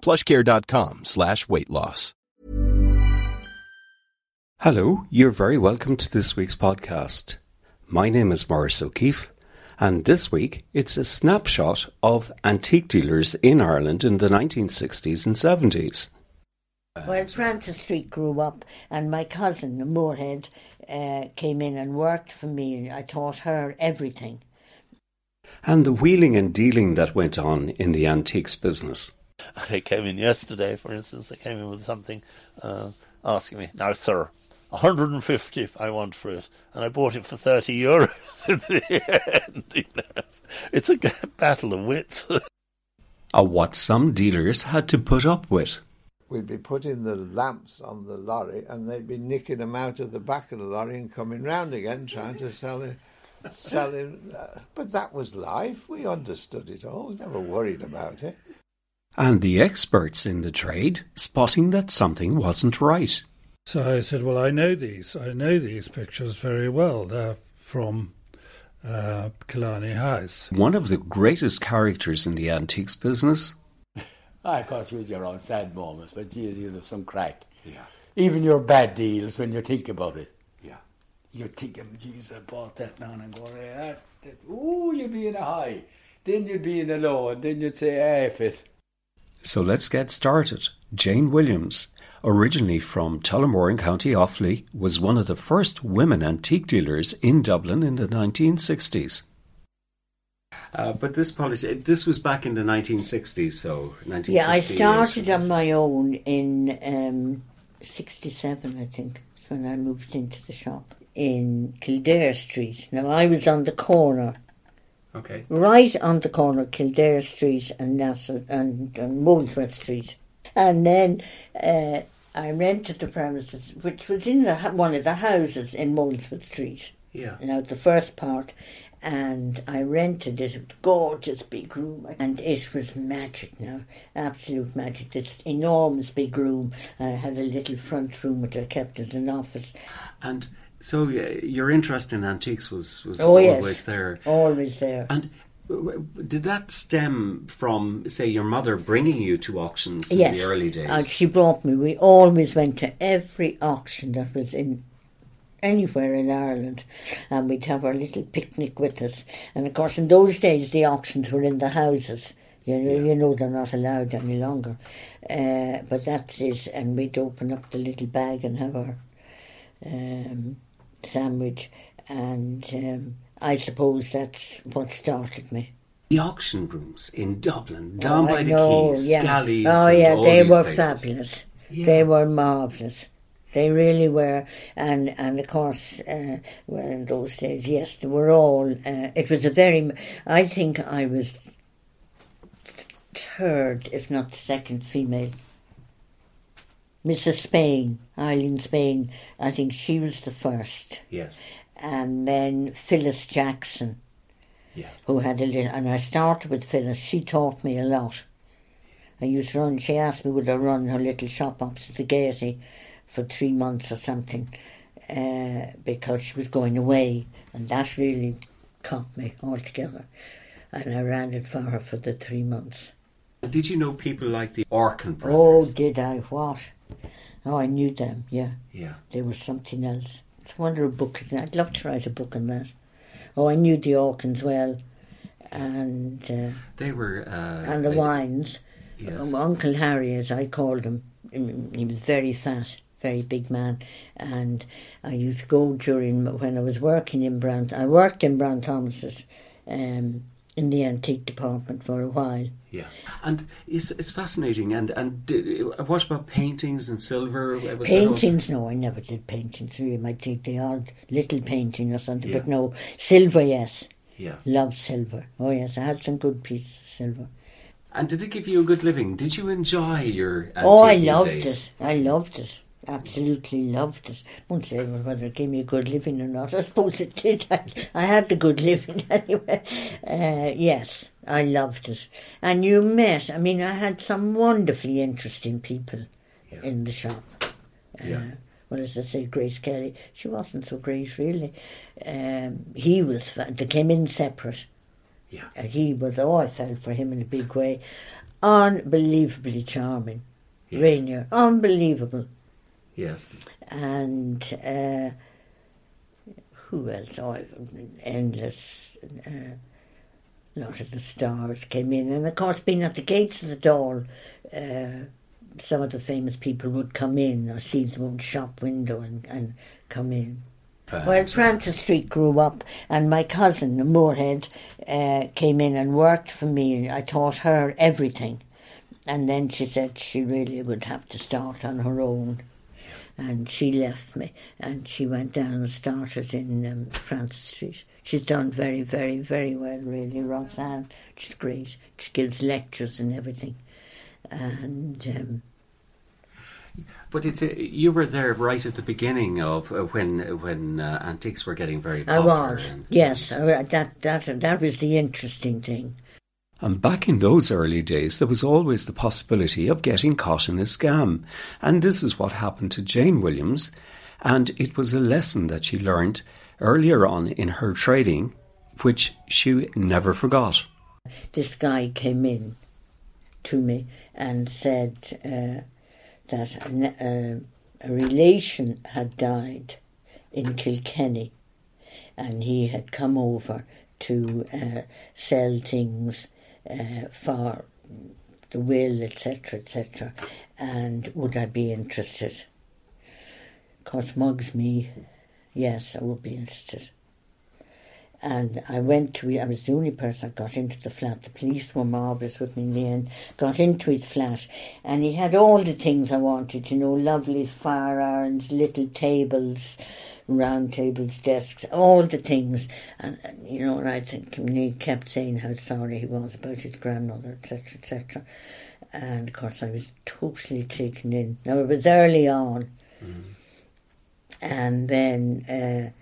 plushcare.com slash weight loss. Hello, you're very welcome to this week's podcast. My name is Maurice O'Keeffe, and this week it's a snapshot of antique dealers in Ireland in the 1960s and 70s. Well, Francis Street grew up, and my cousin, Moorhead, uh, came in and worked for me, and I taught her everything. And the wheeling and dealing that went on in the antiques business. I came in yesterday, for instance, I came in with something uh, asking me, now, sir, 150 I want for it. And I bought it for 30 euros in the end. you know. It's a battle of wits. A what some dealers had to put up with. we'd be putting the lamps on the lorry and they'd be nicking them out of the back of the lorry and coming round again trying to sell it. Selling, uh, but that was life. We understood it all. Never worried about it. And the experts in the trade spotting that something wasn't right. So I said, Well, I know these. I know these pictures very well. They're from uh, Killarney House. One of the greatest characters in the antiques business I, can't read your own sad moments, but geez, you have some crack. Yeah. Even your bad deals when you think about it. Yeah. You think, thinking, geez, I bought that now, and I'm going, that, that, ooh, you'd be in a high. Then you'd be in a low, and then you'd say, ah, if it. So let's get started. Jane Williams, originally from Tullamore in County Offaly, was one of the first women antique dealers in Dublin in the 1960s. Uh, but this policy, this was back in the 1960s, so 1968. Yeah, I started on my own in um, 67, I think. That's when I moved into the shop in Kildare Street. Now, I was on the corner, Okay. right on the corner, of Kildare Street and Nassau and, and Molesworth Street. And then uh, I rented the premises, which was in the, one of the houses in Molesworth Street. Yeah. Now, the first part. And I rented it, a gorgeous big room, and it was magic now, absolute magic. This enormous big room. I had a little front room which I kept as an office. And so uh, your interest in antiques was, was Oh, yes. always there. Always there. And w- w- did that stem from, say, your mother bringing you to auctions in yes, the early days? And she brought me. We always went to every auction that was in anywhere in Ireland, and we'd have our little picnic with us. And of course, in those days, the auctions were in the houses. You know, you know they're not allowed any longer. Uh, but that's it, and we'd open up the little bag and have our um, sandwich, and um, I suppose that's what started me. the auction rooms in Dublin, down Oh, by the know, quays, yeah. Scallies. Oh yeah, they were places. fabulous. Yeah. They were marvelous. They really were, and and of course, uh, well, in those days, yes, they were all. Uh, it was a very. I think I was third, if not the second, female. Mrs. Spain, Eileen Spain. I think she was the first, Yes. and then Phyllis Jackson Yeah. who had a little, and I started with Phyllis. She taught me a lot. I used to run, she asked me would I run her little shop opposite the Gaiety for three months or something uh, because she was going away, and that really caught me altogether. And I ran it for her for the three months. Did you know people like the Orkin brothers? Oh, did I? What? Oh, I knew them, yeah. yeah. They were something else. It's a wonder a book I'd love to write a book on that. Oh, I knew the Orkins well, and uh, They were. Uh, and the wines. Yes. Um, Uncle Harry, as I called him, he was very fat, very big man, and I used to go during when I was working in Brown. I worked in Brown Thomas's um, in the antique department for a while. Yeah, and it's it's fascinating. And and did, what about paintings and silver? Was paintings? No, I never did paintings. You might take the odd little painting or something, Yeah. but no silver. Yes, Yeah. love silver. Oh yes, I had some good pieces of silver. And did it give you a good living? Did you enjoy your? Oh, I loved days? it. I loved it. Absolutely loved it. I Won't say whether it gave me a good living or not. I suppose it did. I, I had the good living anyway. Uh, yes, I loved it. And you met. I mean, I had some wonderfully interesting people Yeah. in the shop. Uh, Yeah. Well, as I say, Grace Kelly, she wasn't so great, really. Um, he was. They came in separate. Yeah. And he was. Oh, I fell for him in a big way. Unbelievably charming. Yes. Rainier, unbelievable. Yes. And uh, who else? Oh, I've endless. Uh, lot of the stars came in, and of course, being at the gates of the door, uh, some of the famous people would come in or see them on shop window and, and come in. Well, Francis Street grew up, and my cousin, Moorhead, uh, came in and worked for me, and I taught her everything. And then she said she really would have to start on her own. And she left me, and she went down and started in um, Francis Street. She's done very, very, very well, really, Roxanne. She's great. She gives lectures and everything. And um, But it's a, you were there right at the beginning of uh, when when uh, antiques were getting very I was, and- yes, I- that, that, that was the interesting thing. And back in those early days, there was always the possibility of getting caught in a scam. And this is what happened to Jane Williams. And it was a lesson that she learned earlier on in her trading, which she never forgot. this guy came in to me and said uh, that a, uh, a relation had died in Kilkenny and he had come over to uh, sell things uh, for the will, etc., etc., and would I be interested? Of course, mugs me, yes, I would be interested. And I went to, I was the only person that got into the flat. The police were marvellous with me in the end. Got into his flat, and he had all the things I wanted, you know, lovely fire irons, little tables, round tables, desks, all the things. And, and, you know, and I think he kept saying how sorry he was about his grandmother, etc., etc. And of course, I was totally taken in. Now, it was early on. And then. Uh,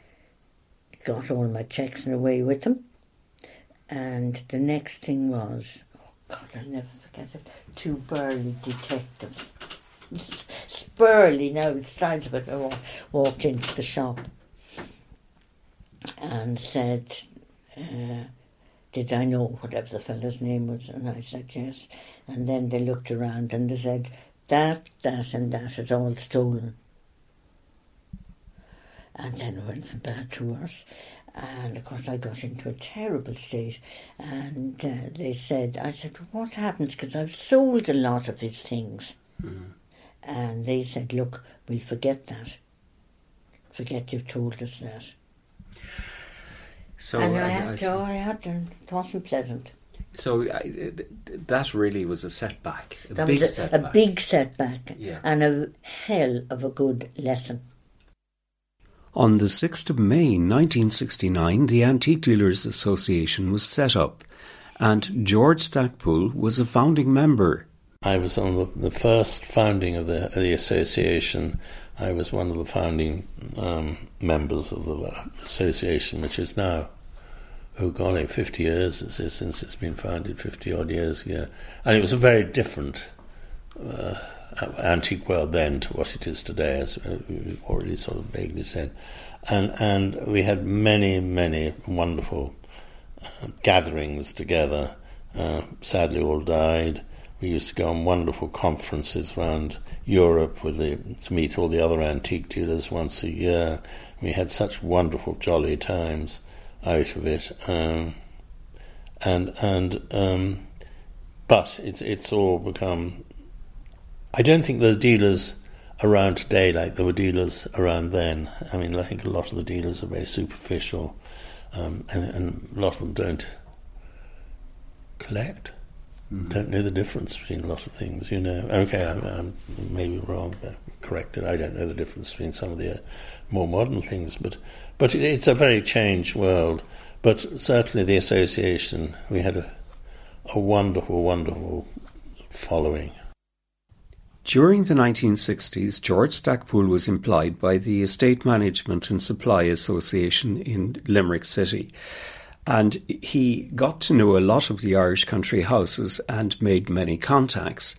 got all my checks and away with them. And the next thing was, oh God, I'll never forget it, two burly detectives. Spurly, now it sounds a bit, wa- walked into the shop and said, uh, did I know whatever the fellow's name was? And I said, yes. And then they looked around and they said, that, that and that is all stolen and then it went from bad to worse. And of course, I got into a terrible state. And uh, they said, I said, what happens? Because I've sold a lot of his things. And they said, look, we'll forget that. Forget you've told us that. So, and I I- had I to, I had to, it wasn't pleasant. so I, that really was a setback, a That big was a, a setback. big setback Yeah. and a hell of a good lesson. On the 6th of May 1969, the Antique Dealers Association was set up, and George Stacpoole was a founding member. I was on the, the first founding of the, of the association. I was one of the founding um, members of the association, which is now, oh golly, 50 years it since it's been founded, 50 odd years, ago. And it was a very different uh, antique world then to what it is today, as uh, we've already sort of vaguely said. And, and we had many, many wonderful uh, gatherings together. Uh, sadly, all died. We used to go on wonderful conferences around Europe with the, to meet all the other antique dealers once a year. We had such wonderful, jolly times out of it. Um, and and um, but it's it's all become I don't think there are dealers around today like there were dealers around then. I mean, I think a lot of the dealers are very superficial, um, and, and, a lot of them don't collect, mm-hmm. don't know the difference between a lot of things. You know, okay, I'm, I'm maybe wrong, but corrected. I don't know the difference between some of the uh, more modern things, but but it, it's a very changed world. But certainly the association, we had a, a wonderful, wonderful following. During the 1960s, George Stacpoole was employed by the Estate Management and Supply Association in Limerick City. And he got to know a lot of the Irish country houses and made many contacts.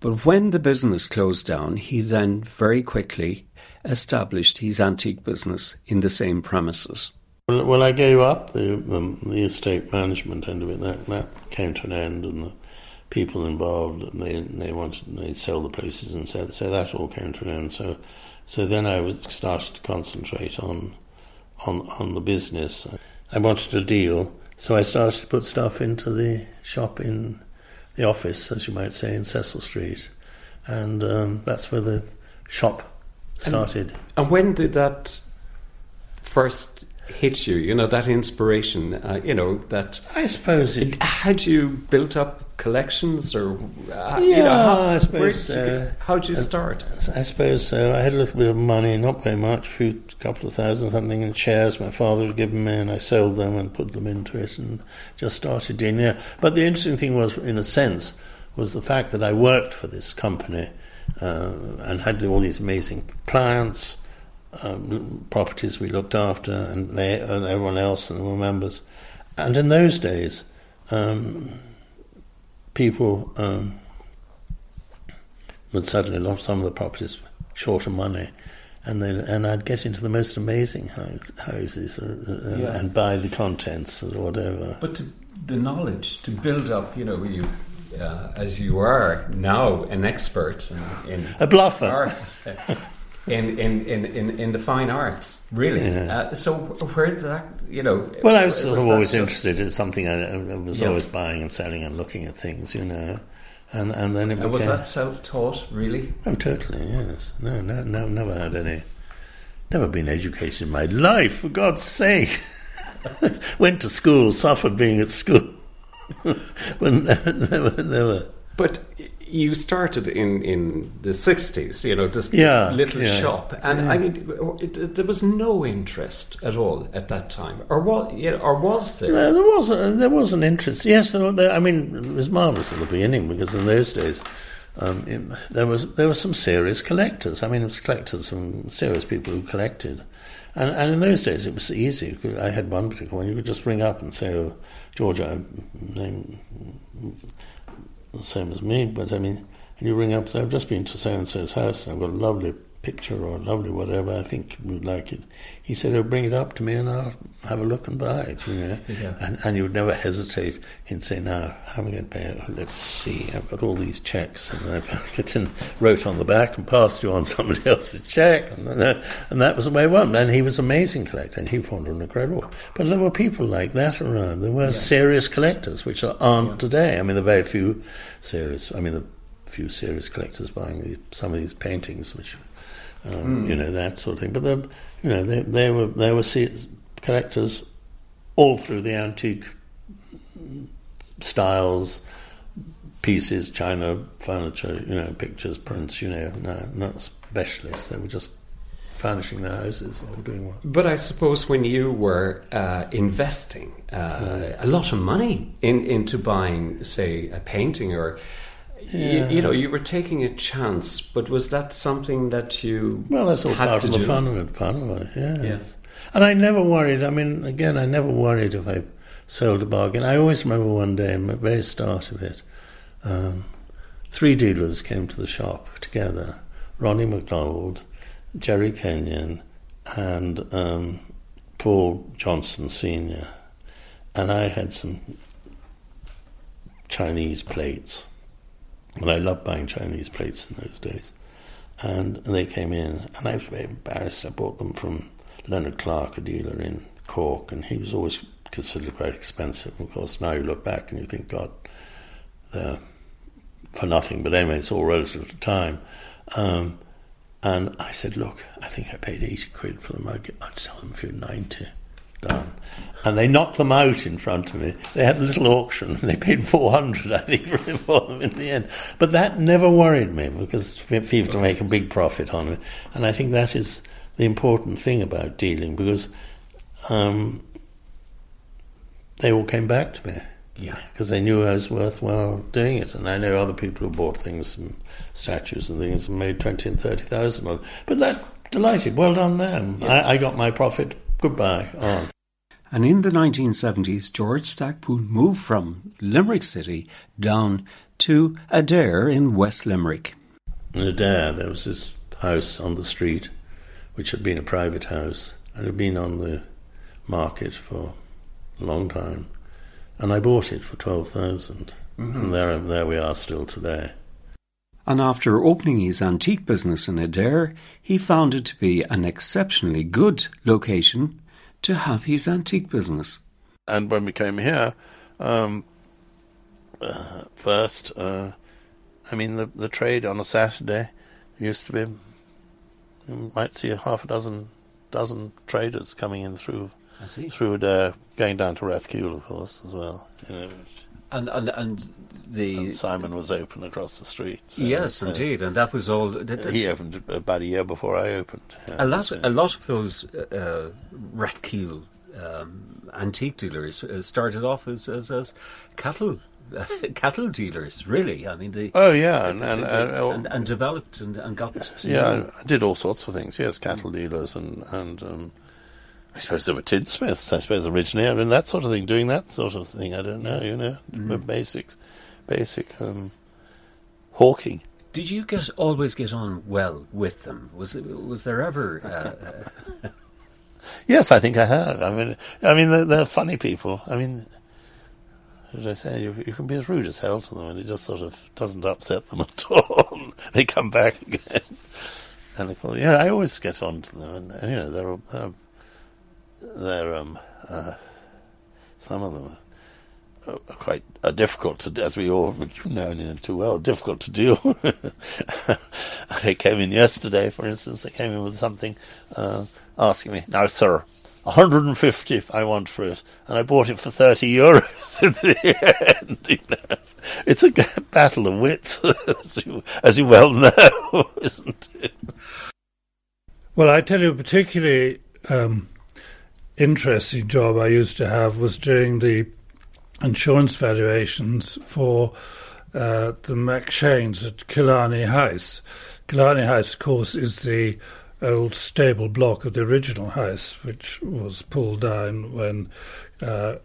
But when the business closed down, he then very quickly established his antique business in the same premises. Well, well I gave up the, the, the estate management end of it. That, that came to an end, and the people involved and they they wanted they sell the places, and so so that all came to an end. So so then I was started to concentrate on on on the business. I wanted a deal, so I started to put stuff into the shop in the office, as you might say, in Cecil Street, and um, that's where the shop started. And, and, when did that first hit you? You know that inspiration. Uh, you know that. I suppose. It, had you built up collections, or uh, yeah, you know, how, I suppose. Uh, how did you start? I suppose so. I had a little bit of money, not very much, a few couple of thousand something in shares my father had given me, and I sold them and put them into it, and just started doing there. But the interesting thing was, in a sense, was the fact that I worked for this company uh, and had all these amazing clients, um, properties we looked after, and they and everyone else, and were members. And in those days, um, people um, would suddenly love some of the properties short of money. And then, and I'd get into the most amazing house, houses or, uh, yeah. and buy the contents or whatever. But to, the knowledge to build up, you know, you uh, as you are now an expert in, in a bluffer. Art, in, in, in, in, the fine arts, really. Yeah. Uh, so where did that, you know? Well, I was sort was of always interested. It's something I, I was yeah. always buying and selling and looking at things, you know. And and then it became, was that self-taught, really? Oh, totally. Yes. No, no, no, never had any. Never been educated in my life, for God's sake. Went to school, suffered being at school. but never, never, never. But you started in, in the 60s, you know, this, yeah, this little yeah. shop. And yeah. I mean, it, it, there was no interest at all at that time. Or, what, you know, or was there? No, there, was a, there was an interest. Yes, there, there, I mean, it was marvellous at the beginning because in those days, um, it, there was there were some serious collectors. I mean, it was collectors, some serious people who collected. And, and in those days, it was easy. I had one particular one. You could just ring up and say, oh, George, I'm name the same as me, but I mean, you ring up, say, I've just been to so and so's house, and I've got a lovely picture or lovely whatever, I think you'd like it. He said, "Oh, bring it up to me and I'll have a look and buy it." You know, yeah. and and you would never hesitate in saying, ah, "Now, how am I going to pay it? Oh, let's see. I've got all these checks, and I've it and wrote on the back and passed you on somebody else's check, and that, and that was the way it went. And he was an amazing collector, and he found it incredible. But there were people like that around. There were yeah. serious collectors, which aren't yeah. today. I mean, there are very few serious. I mean, the few serious collectors buying some of these paintings, which um, mm. you know that sort of thing. But you know, they, they were they were collectors all through the antique styles, pieces, china, furniture, you know, pictures, prints. You know, no, not specialists. They were just furnishing their houses or doing what. But I suppose when you were uh, investing uh, mm. a lot of money in, into buying, say, a painting or yeah. you, you, know, you were taking a chance, but was that something that you well, that's all part of the fun of it. Fun of it, yes. yes. And I never worried. I mean, again, I never worried if I sold a bargain. I always remember one day, in the very start of it, um, three dealers came to the shop together: Ronnie McDonald, Jerry Kenyon, and um, Paul Johnston Senior. And I had some Chinese plates and I loved buying Chinese plates in those days. And, they came in, and I was very embarrassed. I bought them from Leonard Clark, a dealer in Cork, and he was always considered quite expensive. Of course, now you look back and you think, God, they're for nothing. But anyway, it's all relative to time. Um, and I said, look, I think I paid 80 quid for them. I'd, I'd sell them for 90. Done. And they knocked them out in front of me. They had a little auction. They paid 400, I think, for them in the end. But that never worried me because people to make a big profit on it. And I think that is the important thing about dealing because um, they all came back to me. Yeah. Because they knew I was worthwhile doing it. And I know other people who bought things, some statues and things, and made 20 and 30,000 on But that, delighted. Well done them. Yeah. I, I got my profit. Goodbye. On. And in the 1970s, George Stacpoole moved from Limerick City down to Adare in West Limerick. In Adare, there was this house on the street, which had been a private house, and had been on the market for a long time and I bought it for twelve thousand, mm-hmm. and there there we are still today. And after opening his antique business in Adare, he found it to be an exceptionally good location to have his antique business. And when we came here, um, uh, first, uh, I mean, the the trade on a Saturday used to be, you might see a half a dozen dozen traders coming in through through the going down to Rathkeale, of course, as well. You know. And and and the and Simon was open across the street. So, yes, indeed, and that was all. he opened about a year before I opened. Yeah, a lot, so. a lot of those uh, Rathkeale um, antique dealers uh, started off as as, as cattle cattle dealers, really. I mean, they. Oh yeah, and and, and, and, and, developed and, and got. To, yeah, I did all sorts of things. Yes, cattle dealers and and um, I suppose there were tinsmiths, I suppose, originally. I mean, that sort of thing, doing that sort of thing, I don't know, you know, mm. basics, basic um, hawking. Did you get always get on well with them? Was it, was there ever? Uh, yes, I think I have. I mean, I mean, they're, they're funny people. I mean, as I say, you, you, can be as rude as hell to them, and it just sort of doesn't upset them at all. they come back again, and they call, yeah, I always get on to them, and, and you know, they're, they're they're um, uh, some of them are, are quite are difficult to, as we all know too well, difficult to deal. they came in yesterday, for instance. They came in with something uh, asking me, "Now, sir, 150 I want for it, and I bought it for 30 euros in the end. It's a battle of wits, as you, as you well know, isn't it? Well, I tell you, particularly um, interesting job I used to have was doing the insurance valuations for uh, the McShains at Killarney House. Killarney House, of course, is the old stable block of the original house, which was pulled down when uh,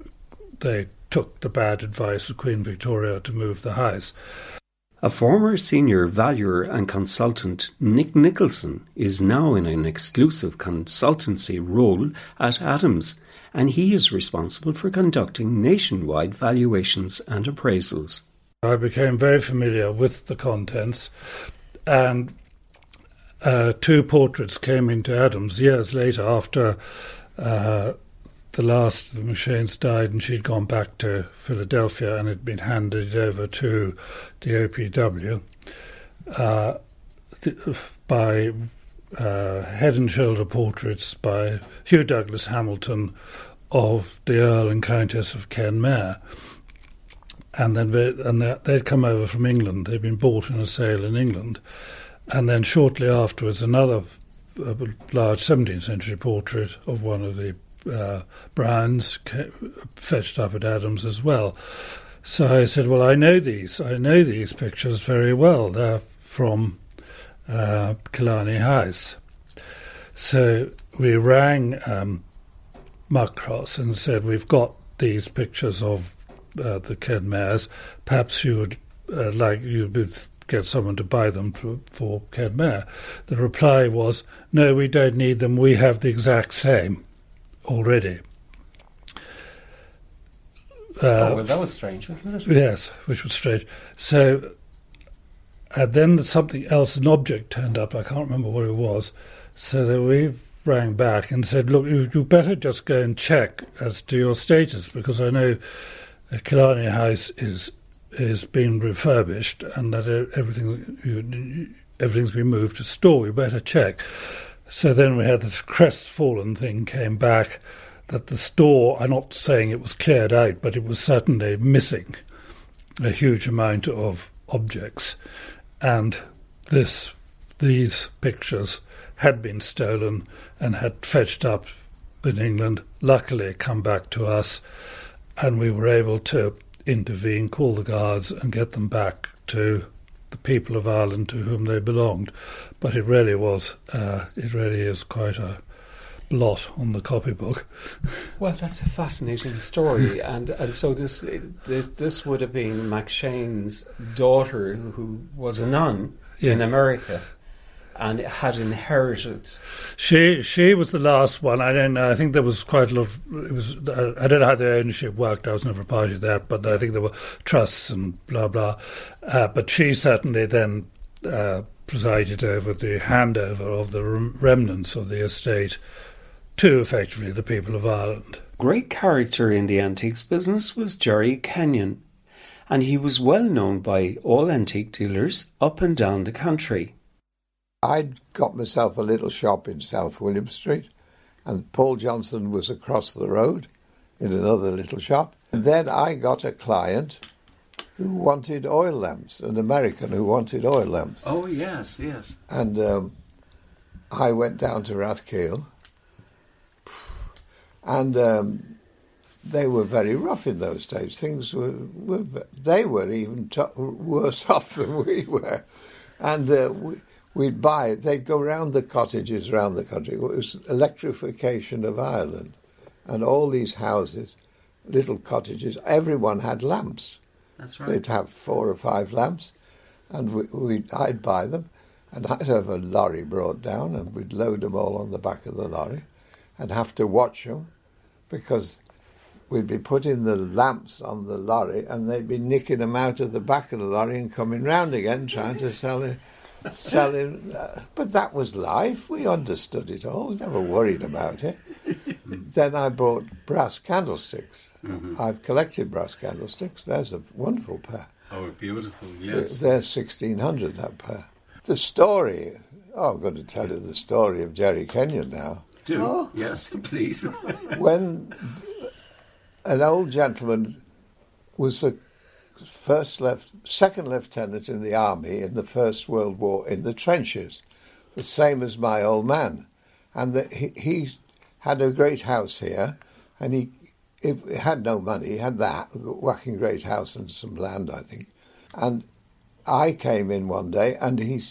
they took the bad advice of Queen Victoria to move the house. A former senior valuer and consultant, Nick Nicholson, is now in an exclusive consultancy role at Adams, and he is responsible for conducting nationwide valuations and appraisals. I became very familiar with the contents, and uh, two portraits came into Adams years later after uh, the last of the McShains died and she'd gone back to Philadelphia and had been handed over to the OPW uh, by uh, head and shoulder portraits by Hugh Douglas Hamilton of the Earl and Countess of Kenmare. And then and they'd come over from England. They'd been bought in a sale in England. And then shortly afterwards, another large 17th century portrait of one of the uh, Brownes fetched up at Adams as well. So I said, "Well, I know these. I know these pictures very well. They're from uh, Killarney House." So we rang um, Muckross and said, "We've got these pictures of uh, the Kenmares. Perhaps you would uh, like you would get someone to buy them for, for Kenmare." The reply was, "No, we don't need them. We have the exact same." Already. Uh, oh, well, that was strange, wasn't it? Yes, which was strange. So, and then something else, an object turned up. I can't remember what it was. So we rang back and said, "Look, you, you better just go and check as to your status because I know Killarney House is is being refurbished and that everything everything's been moved to store. You better check. So then we had this crestfallen thing came back that the store. I'm not saying it was cleared out, but it was certainly missing a huge amount of objects, and this these pictures had been stolen and had fetched up in England. Luckily, come back to us, and we were able to intervene, call the guards, and get them back to the people of Ireland to whom they belonged. But it really was, uh, it really is quite a blot on the copybook. Well, that's a fascinating story, and and so this this, this would have been McShain's daughter, who was a nun yeah. in America and had inherited. She she was the last one. I don't know. I think there was quite a lot. Of, it was I don't know how the ownership worked. I was never part of that, but I think there were trusts and blah blah. Uh, but she certainly then uh, presided over the handover of the remnants of the estate to effectively the people of Ireland. Great character in the antiques business was Jerry Kenyon, and he was well known by all antique dealers up and down the country. I'd got myself a little shop in South William Street, and Paul Johnson was across the road in another little shop. And then I got a client who wanted oil lamps, an American who wanted oil lamps. Oh, yes, yes. And um, I went down to Rathkeale, and um, they were very rough in those days. Things were, were they were even t- worse off than we were. And uh, we, we'd buy it. They'd go round the cottages around the country. It was electrification of Ireland. And all these houses, little cottages, everyone had lamps. That's right. They'd have four or five lamps, and we, we'd, I'd buy them, and I'd have a lorry brought down, and we'd load them all on the back of the lorry, and have to watch them, because we'd be putting the lamps on the lorry, and they'd be nicking them out of the back of the lorry and coming round again, trying to sell it selling. Uh, but that was life. We understood it all. Never worried about it. then I bought brass candlesticks. Mm-hmm. I've collected brass candlesticks. There's a wonderful pair. Oh, beautiful! Yes, they're sixteen hundred that pair. The story. Oh, I'm going to tell you the story of Jerry Kenyon now. Do oh. yes, please. when an old gentleman was a first left, second lieutenant in the army in the First World War in the trenches, the same as my old man, and that he, he had a great house here, and he, he had no money. He had that working great house and some land, I think, and I came in one day, and he,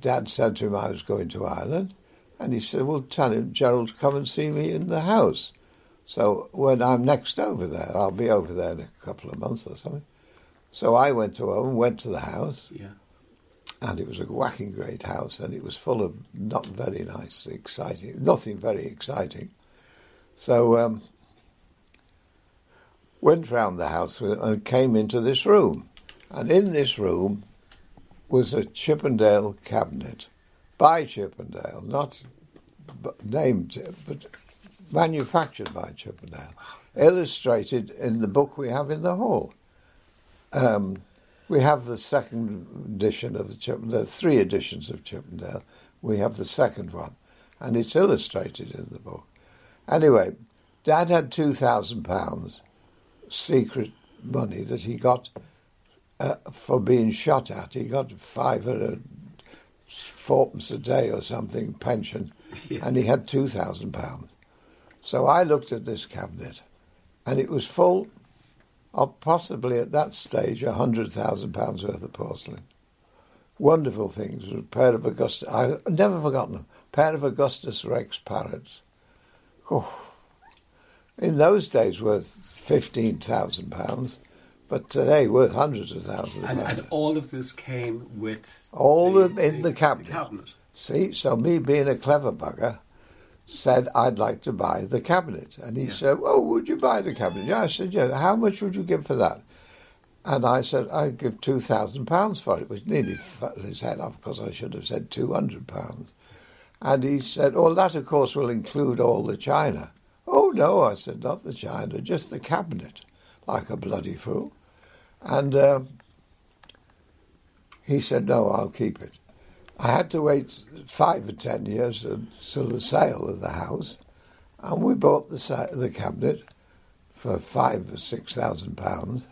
Dad said to him I was going to Ireland, and he said, "Well, tell him Gerald come and see me in the house." So when I'm next over there, I'll be over there in a couple of months or something. So I went to home, went to the house. Yeah. And it was a whacking great house, and it was full of not very nice, exciting, nothing very exciting. So um, went round the house and came into this room, and in this room was a Chippendale cabinet by Chippendale, not named, but manufactured by Chippendale, illustrated in the book we have in the hall. Um, we have the second edition of the Chippendale, three editions of Chippendale. We have the second one, and it's illustrated in the book. Anyway, Dad had two thousand pounds secret money that he got uh, for being shot at. He got five hundred fourpence a day or something pension, yes. and he had two thousand pounds. So I looked at this cabinet, and it was full of possibly at that stage a hundred thousand pounds worth of porcelain. Wonderful things. A pair of Augustus, I've never forgotten them. A pair of Augustus Rex parrots. Oh, in those days worth fifteen thousand pounds, but today worth hundreds of thousands. And, and all of this came with all the, the, in the, the, cabinet. the cabinet. See, so me being a clever bugger, said, I'd like to buy the cabinet. And he yeah. said, Oh, would you buy the cabinet? Yeah, I said, Yeah, how much would you give for that? And I said, I'd give £2,000 for it, which nearly fell his head off because I should have said £200. And he said, Well, that, of course, will include all the china. Oh, no, I said, not the china, just the cabinet, like a bloody fool. And um, he said, no, I'll keep it. I had to wait five or ten years until the sale of the house, and we bought the, sa- the cabinet for five or six thousand pounds,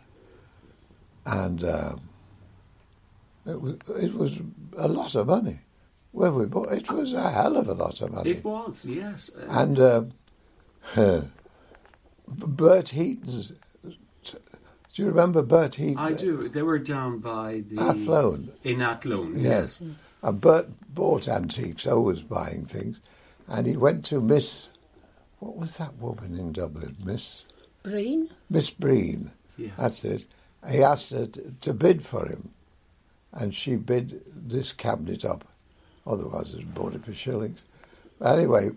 and um, it, was, it was a lot of money. When we bought it, was a hell of a lot of money. It was, yes. Uh, And uh, Bert Heaton's. Do you remember Bert Heaton? I do. They were down by the Athlone. in Athlone. Yes. And Bert bought antiques, always buying things. And he went to Miss. What was that woman in Dublin? Miss. Breen? Miss Breen. Yes. That's it. He asked her to, to bid for him. And she bid this cabinet up. Otherwise, he bought it for shillings. Anyway,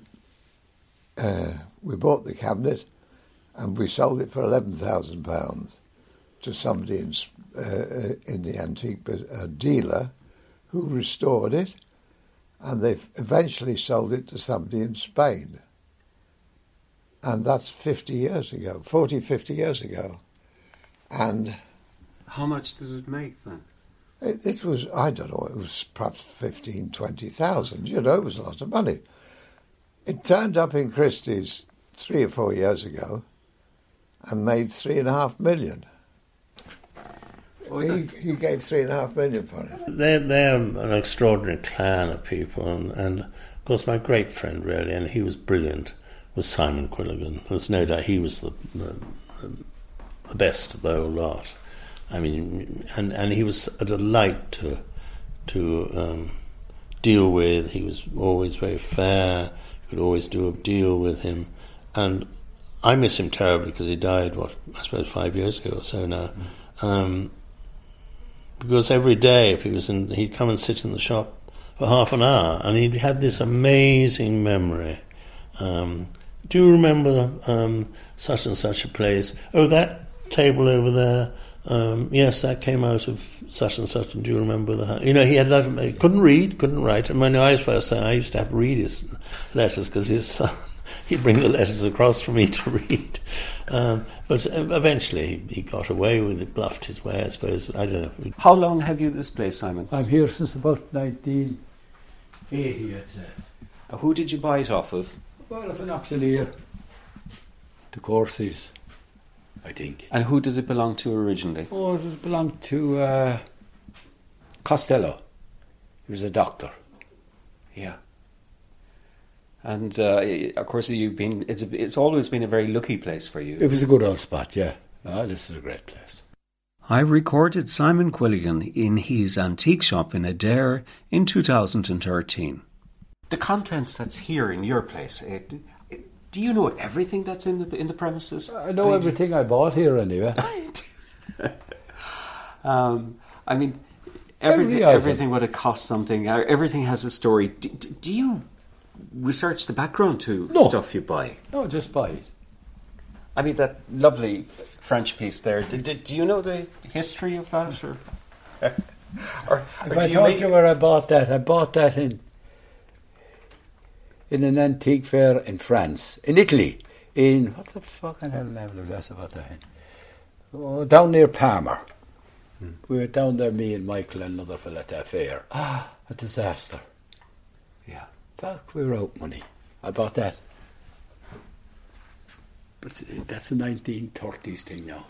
uh, we bought the cabinet and we sold it for £11,000 to somebody in, uh, uh, in the antique bus- a dealer who restored it and they eventually sold it to somebody in Spain. And that's 50 years ago, 40, 50 years ago. And How much did it make then? it, it was, I don't know, it was perhaps 15, 20,000. You know, it was a lot of money. It turned up in Christie's three or four years ago and made three and a half million. He, he gave three and a half million for it. They're, they're an extraordinary clan of people, and, and of course, my great friend, really, and he was brilliant, was Simon Quilligan. There's no doubt he was the, the, the, the best of the whole lot. I mean, and, and he was a delight to, to um, deal with. He was always very fair. You could always do a deal with him. And I miss him terribly because he died, what, I suppose five years ago or so now. Um, because every day, if he was in, he'd come and sit in the shop for half an hour, and he had this amazing memory. Um, do you remember um, such and such a place? Oh, that table over there. Um, yes, that came out of such and such. And do you remember that? You know, he had that. He couldn't read, couldn't write. And when I was first I used to have to read his letters because his son he'd bring the letters across for me to read. Um, but eventually he, he got away with it, bluffed his way, I suppose. I don't know. How long have you this place, Simon? I'm here since about 1980, I'd say. Uh, Who did you buy it off of? Well, if an auctioneer, the Corsies, I think. And who did it belong to originally? Oh, it belonged to uh, Costello. He was a doctor. Yeah. And uh, of course, you've been. It's a, it's always been a very lucky place for you. It was a good old spot, yeah. Oh, this is a great place. I recorded Simon Quilligan in his antique shop in Adare in 2013. The contents that's here in your place, it, it- do you know everything that's in the in the premises? I know everything I bought here anyway. um, I mean, Every everything everything would have cost something. uh, Everything has a story. Do, do do you research the background to No. stuff you buy? No, just buy it. I mean, that lovely French piece there. Did, did, do you know the history of that, or, or, If or I do you told you where I bought that, I bought that in in an antique fair in France, in Italy, in what the fucking hell level of that's about that? Oh, down near Parma. We were down there, me and Michael and another fella at that fair. Ah, a disaster. Yeah. Fuck, we were out money. I bought that. But that's a 1930s thing now.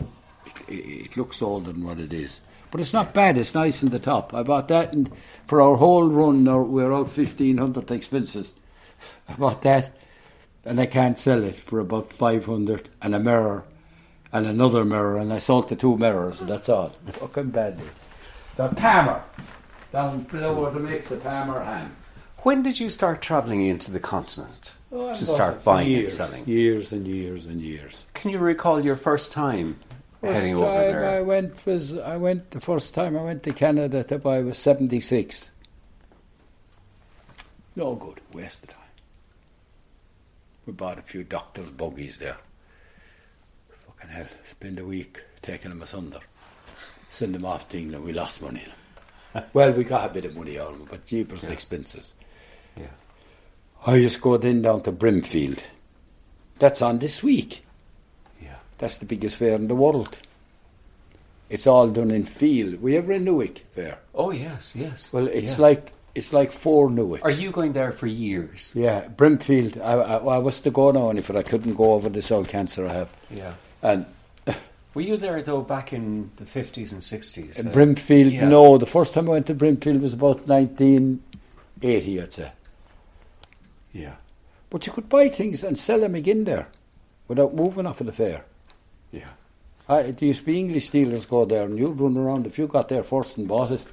It, it, it looks older than what it is. But it's not bad, it's nice in the top. I bought that and for our whole run, our, we're out 1500 expenses. I bought that and I can't sell it for about 500 and a mirror and another mirror and I sold the two mirrors and that's all. Fucking badly. The Parma, down below where they makes the Parma ham. When did you start travelling into the continent Oh, to start buying years, and selling? Years and years and years. Can you recall your first time First heading time over I went was I went the first time I went to Canada to buy was seventy six. No good, waste of time. We bought a few doctors' buggies there. Fucking hell, spend a week taking them asunder. Send them off to England, we lost money. well, we got a bit of money on them, but cheapers the expenses. Yeah. I just go then down to Brimfield. That's on this week. Yeah. That's the biggest fair in the world. It's all done in field. We ever in Newark fair? Oh yes, yes. Well, it's Yeah. like it's like four Newarks. Are you going there for years? Yeah, Brimfield. I, I, I was to go now, only but I couldn't go over this old cancer I have. Yeah. And Were you there though back in the fifties and sixties? Brimfield, yeah. no, the first time I went to Brimfield was about 1980, I'd say. Yeah. But you could buy things and sell them again there without moving off of the fair. Yeah. I, it used to be English dealers go there and you'd run around if you got there first and bought it.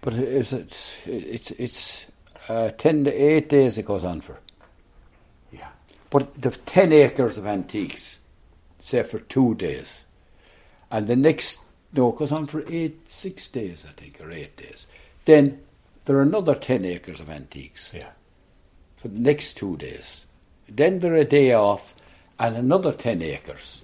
But it's it's it's, it's uh, 10 to 8 days it goes on for. Yeah. But the 10 acres of antiques, say for two days. And the next, no, it goes on for eight, six days, I think, or eight days. Then there are another 10 acres of antiques Yeah. For the next two days. Then there are a day off and another 10 acres.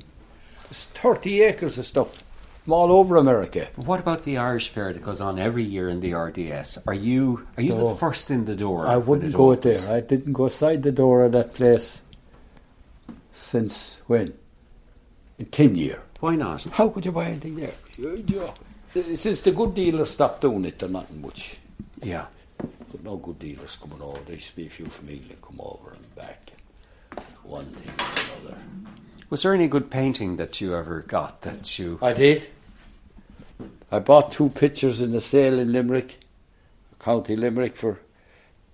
It's 30 acres of stuff from all over America. But what about the Irish Fair that goes on every year in the RDS? Are you are you No. the oh, first in the door? I wouldn't go opens? there. I didn't go outside the door of that place since when? In 10 year. Why not? How could you buy anything there? You- you- Since the good dealers stopped doing it, they're not much. Yeah. But no good dealers coming over. There used to be a few from England come over and back. One thing or another. Was there any good painting that you ever got that you? I did. I bought two pictures in the sale in Limerick, County Limerick, for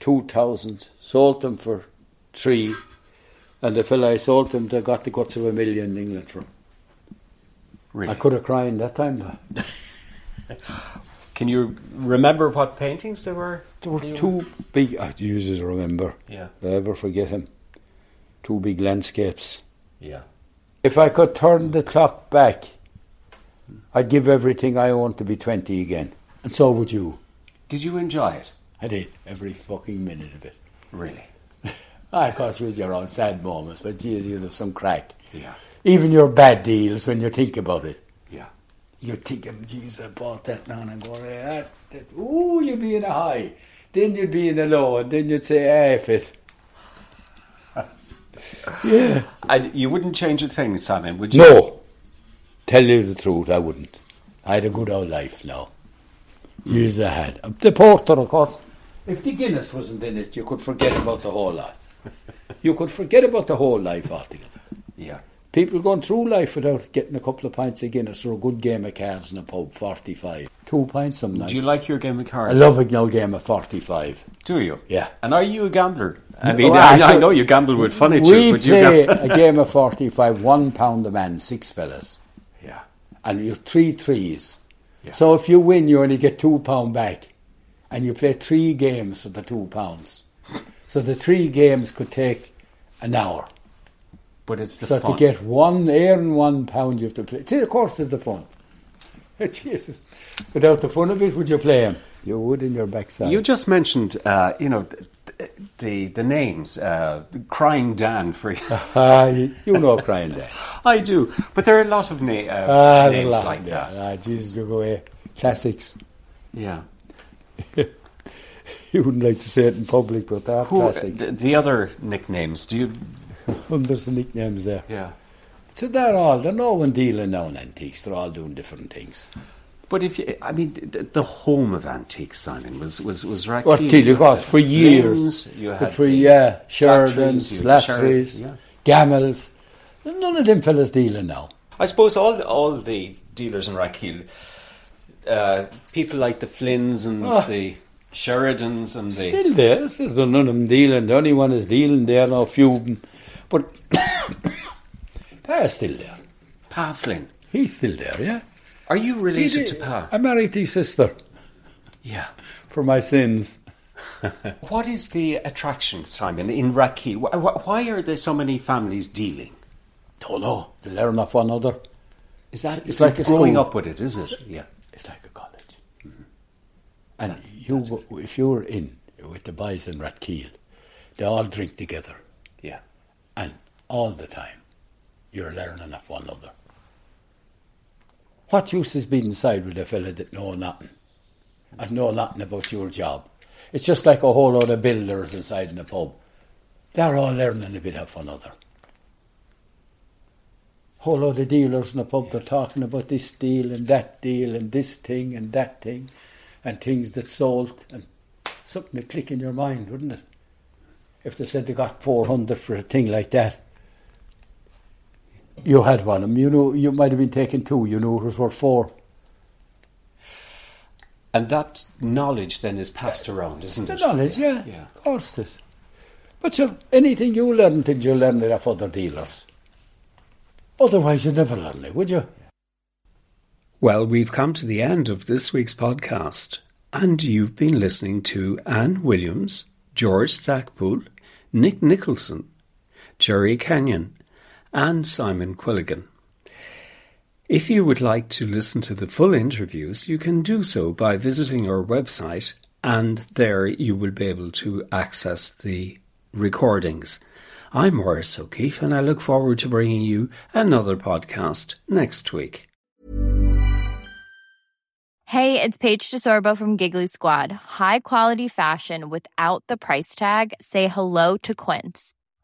two thousand. Sold them for three, and the fella I sold them, they got the guts of a million in England from. Really? I could have cried that time. Can you remember what paintings they were? There were two big. Ah, I usually remember. Yeah. I ever forget him. Two big landscapes. Yeah. If I could turn the clock back, I'd give everything I own to be twenty again, and so would you. Did you enjoy it? I did every fucking minute of it. Really? I, of course, with your own sad moments, but geez, you have some crack. Yeah. Even your bad deals, when you think about it, Yeah. you're thinking, geez, I bought that now, and I'm going, that, that. Ooh, you'd be in a high. Then you'd be in the law, and then you'd say, ah, if it. yeah. And you wouldn't change a thing, Simon, would you? No. Tell you the truth, I wouldn't. I had a good old life now. Years I had. The porter, of course. If the Guinness wasn't in it, you could forget about the whole lot. You could forget about the whole life altogether. Yeah. People going through life without getting a couple of pints of Guinness or a good game of cards in a pub, 45. Two pints some nights. Do you like your game of cards? I love a good game of 45. Do you? Yeah. And are you a gambler? I mean, well, I, I know you gamble with furniture, We but you play a game of 45, one pound a man, six fellas. Yeah. and you have three threes. Yeah. So if you win, you only get two pound back, and you play three games for the two pounds. So the three games could take an hour. But it's the so fun. to get one air and one pound, you have to play. Of course, there's the fun. Jesus, without the fun of it, would you play him? You would in your backside. You just mentioned, uh, you know, the the, the names, uh, Crying Dan for you. Ah, you, know crying Dan. I do, but there are a lot of na- uh, Ah, names lot like there. that. Ah, Jesus, you go away. Classics. Yeah. You wouldn't like to say it in public, but they're Who, classics. the, the other nicknames? Do you? There's the nicknames there. Yeah. So they're all, they're no one dealing now in antiques. They're all doing different things. But if you, I mean, the, the home of antiques, Simon, was was was. What till you got for years? You had for yeah, Sheridans, you had the Slatterys, Sher- yeah. Gamels. None of them fellas dealing now. I suppose all all the dealers in Rathkeale, uh, people like the Flynns and Ah. the Sheridans and the Still there. Still none of them dealing. The only one is dealing there now, a few of them. But Pa's still there. Pa Flynn. He's still there, yeah. Are you related He to Pa? I married his sister Yeah. for my sins. What is the attraction, Simon, in wh- Why are there so many families dealing? Don't know. They learn off one another. Is that It's like a growing school. up with it? Is it? Yeah. It's like a college. Mm-hmm. And you, if you were in with the boys in Rathkeale, they all drink together, Yeah. and all the time you're learning of one another. What use is being inside with a fella that know nothing and know nothing about your job? It's just like a whole lot of builders inside in a pub. They're all learning a bit of one another. whole lot of dealers in the pub, they're talking about this deal and that deal and this thing and that thing and things that sold and something to click in your mind, wouldn't it? If they said they got 400 for a thing like that, you had one of them. You know, you might have been taking two. You know, it was worth four. And that knowledge then is passed around, isn't the it? knowledge, yeah, Yeah. of course it is. But so anything you learn, did you learn it off other dealers. Otherwise, you'd never learn it, would you? Well, we've come to the end of this week's podcast, and you've been listening to Anne Williams, George Stacpoole, Nick Nicholson, Jerry Kenyon, and Simon Quilligan. If you would like to listen to the full interviews, you can do so by visiting our website, and there you will be able to access the recordings. I'm Maurice O'Keeffe, and I look forward to bringing you another podcast next week. Hey, it's Paige DeSorbo from Giggly Squad. High quality fashion without the price tag. Say hello to Quince.